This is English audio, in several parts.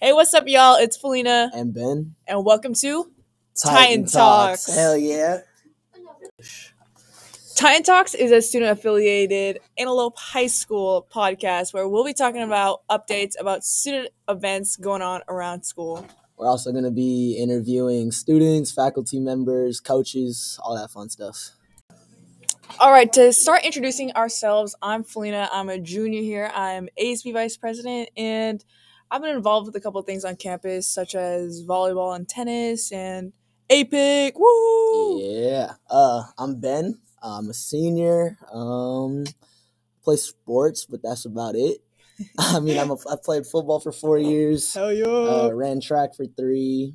Hey, what's up, y'all? It's Philena, And Ben. and welcome to Titan Talks. Hell yeah. Titan Talks is a student affiliated Antelope High School podcast where we'll be talking about updates about student events going on around school. We're also going to be interviewing students, faculty members, coaches, all that fun stuff. All right, to start introducing ourselves, I'm Philena. I'm a junior here. I'm ASB vice president, and I've been involved with a couple things on campus, such as volleyball and tennis and APIC. Woo! Yeah. Uh, I'm Ben. I'm a senior. Um, play sports, but that's about it. I mean, I'm a, I played football for four years. Hell yeah! Uh, ran track for three.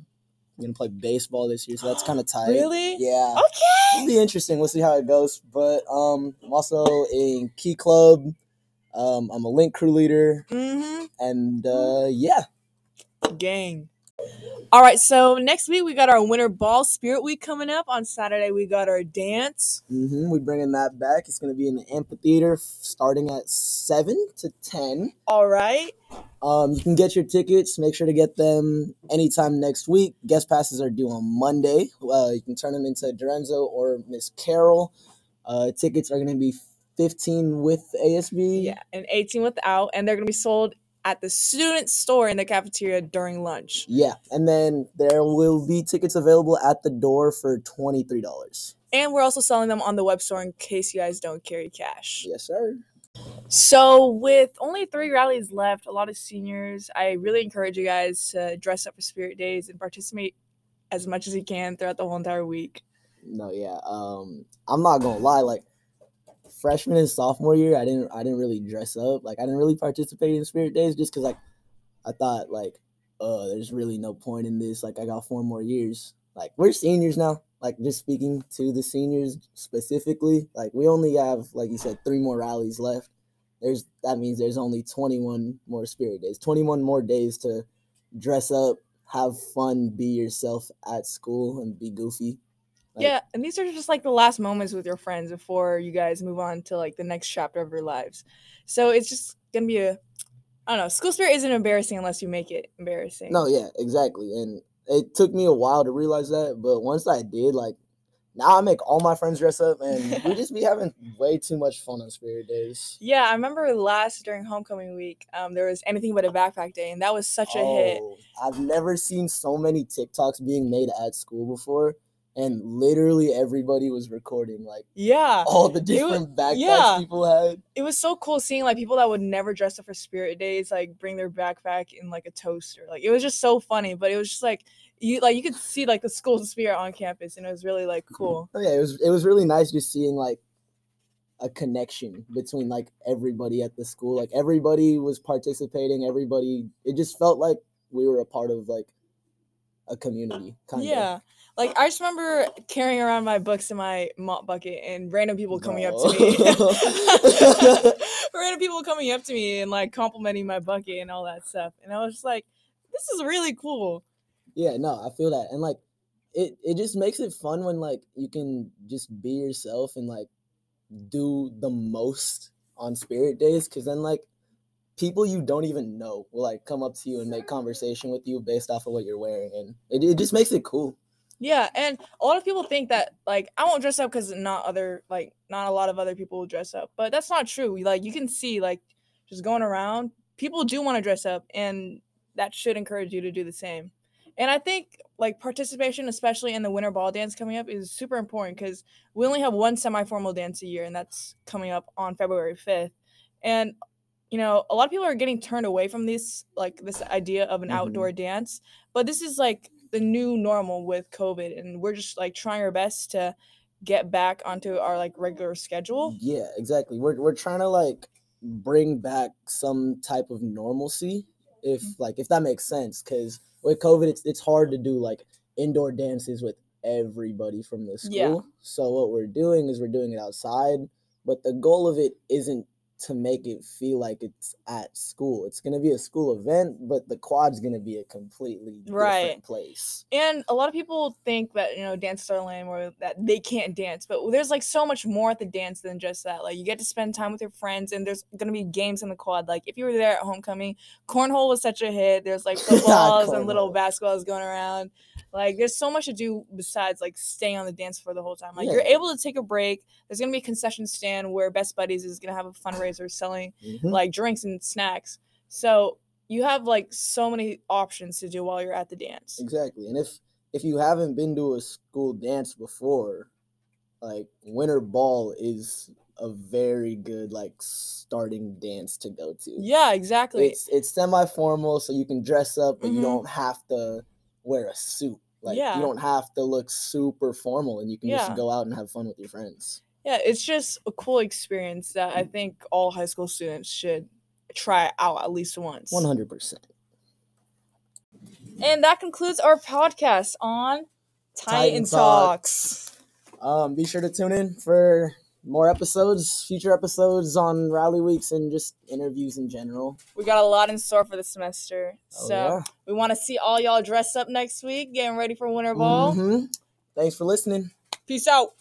I'm gonna play baseball this year, so that's kind of tight. Really? Yeah. okay. It'll be interesting. We'll see how it goes. But um, I'm also in Key Club. Um, I'm a link crew leader, Mm-hmm. And uh, yeah, Gang. All right, so next week we got our Winter Ball Spirit Week coming up. On Saturday we got our dance. hmm we're bringing that back. It's gonna be in the amphitheater, starting at seven to ten. All right. Um, you can get your tickets. Make sure to get them anytime next week. Guest passes are due on Monday. Uh, you can turn them into Dorenzo or Miss Carol. Uh, tickets are gonna be fifteen with ASB. Yeah, and 18 without, and they're gonna be sold at the student store in the cafeteria during lunch. Yeah, and then there will be tickets available at the door for twenty three dollars. And we're also selling them on the web store in case you guys don't carry cash. Yes, sir. So, with only three rallies left, a lot of seniors, I really encourage you guys to dress up for Spirit Days and participate as much as you can throughout the whole entire week. No, yeah. Um, I'm not gonna lie. Like freshman and sophomore year, I didn't, I didn't really dress up. Like I didn't really participate in Spirit Days just because like I thought like, uh, there's really no point in this. Like I got four more years. Like we're seniors now. Like just speaking to the seniors specifically, like we only have, like you said, three more rallies left. There's that means there's only 21 more Spirit Days, 21 more days to dress up, have fun, be yourself at school, and be goofy. Like- yeah, and these are just like the last moments with your friends before you guys move on to like the next chapter of your lives. So it's just gonna be a, I don't know, school spirit isn't embarrassing unless you make it embarrassing. No, yeah, exactly. And it took me a while to realize that, but once I did, like now I make all my friends dress up and we just be having way too much fun on Spirit Days. Yeah, I remember last during homecoming week, um, there was anything but a backpack day, and that was such a hit. Oh, I've never seen so many TikToks being made at school before. And literally everybody was recording like Yeah, all the different backpacks yeah. people had. it was so cool seeing like people that would never dress up for spirit days like bring their backpack in like a toaster. Like it was just so funny, but it was just like you like you could see like the school spirit on campus, and it was really like mm-hmm. cool. Oh, yeah, it was it was really nice just seeing like a connection between like everybody at the school. Like everybody was participating. Everybody. It just felt like we were a part of like a community. Kind of. Yeah. Like I just remember carrying around my books in my mop bucket and random people coming up to me. random people coming up to me and like complimenting my bucket and all that stuff. And I was just like, this is really cool. yeah. No, I feel that, and like it. It just makes it fun when like you can just be yourself and like do the most on Spirit Days, because then like people you don't even know will like come up to you and make conversation with you based off of what you're wearing, and it, it just makes it cool. Yeah, and a lot of people think that like I won't dress up because not other like not a lot of other people will dress up, but that's not true. Like you can see like just going around, people do want to dress up, and that should encourage you to do the same. And I think like participation, especially in the winter ball dance coming up, is super important because we only have one semi-formal dance a year, and that's coming up on February fifth. And you know, a lot of people are getting turned away from this like this idea of an Mhm. outdoor dance, but this is like the new normal with COVID, and we're just like trying our best to get back onto our like regular schedule. Yeah, exactly. We're we're trying to like bring back some type of normalcy, if Mm. like if that makes sense. Because with COVID, it's it's hard to do like indoor dances with everybody from the school. Yeah. So what we're doing is we're doing it outside, but the goal of it isn't to make it feel like it's at school. It's gonna be a school event, but the quad's gonna be a completely different Right. place. And a lot of people think that you know dances are lame or that they can't dance, but there's like so much more at the dance than just that. Like you get to spend time with your friends, and there's gonna be games in the quad. Like if you were there at homecoming, cornhole was such a hit. There's like footballs and little basketballs going around. Like there's so much to do besides like staying on the dance floor the whole time. Like you're able to take a break. There's gonna be a concession stand where Best Buddies is gonna have a fundraiser selling Mhm. like drinks and snacks. So you have like so many options to do while you're at the dance. Exactly. And if if you haven't been to a school dance before, like winter ball is a very good like starting dance to go to. Yeah, exactly. It's it's semi formal so you can dress up but Mhm. you don't have to wear a suit. Like Yeah. you don't have to look super formal and you can Yeah. just go out and have fun with your friends. Yeah, it's just a cool experience that I think all high school students should try out at least once. 100%. And that concludes our podcast on Titan, Titan Talks. Um, be sure to tune in for more episodes, future episodes on rally weeks and just interviews in general. We got a lot in store for the semester. Oh, so yeah. we want to see all y'all dressed up next week, getting ready for winter ball. Mhm. Thanks for listening. Peace out.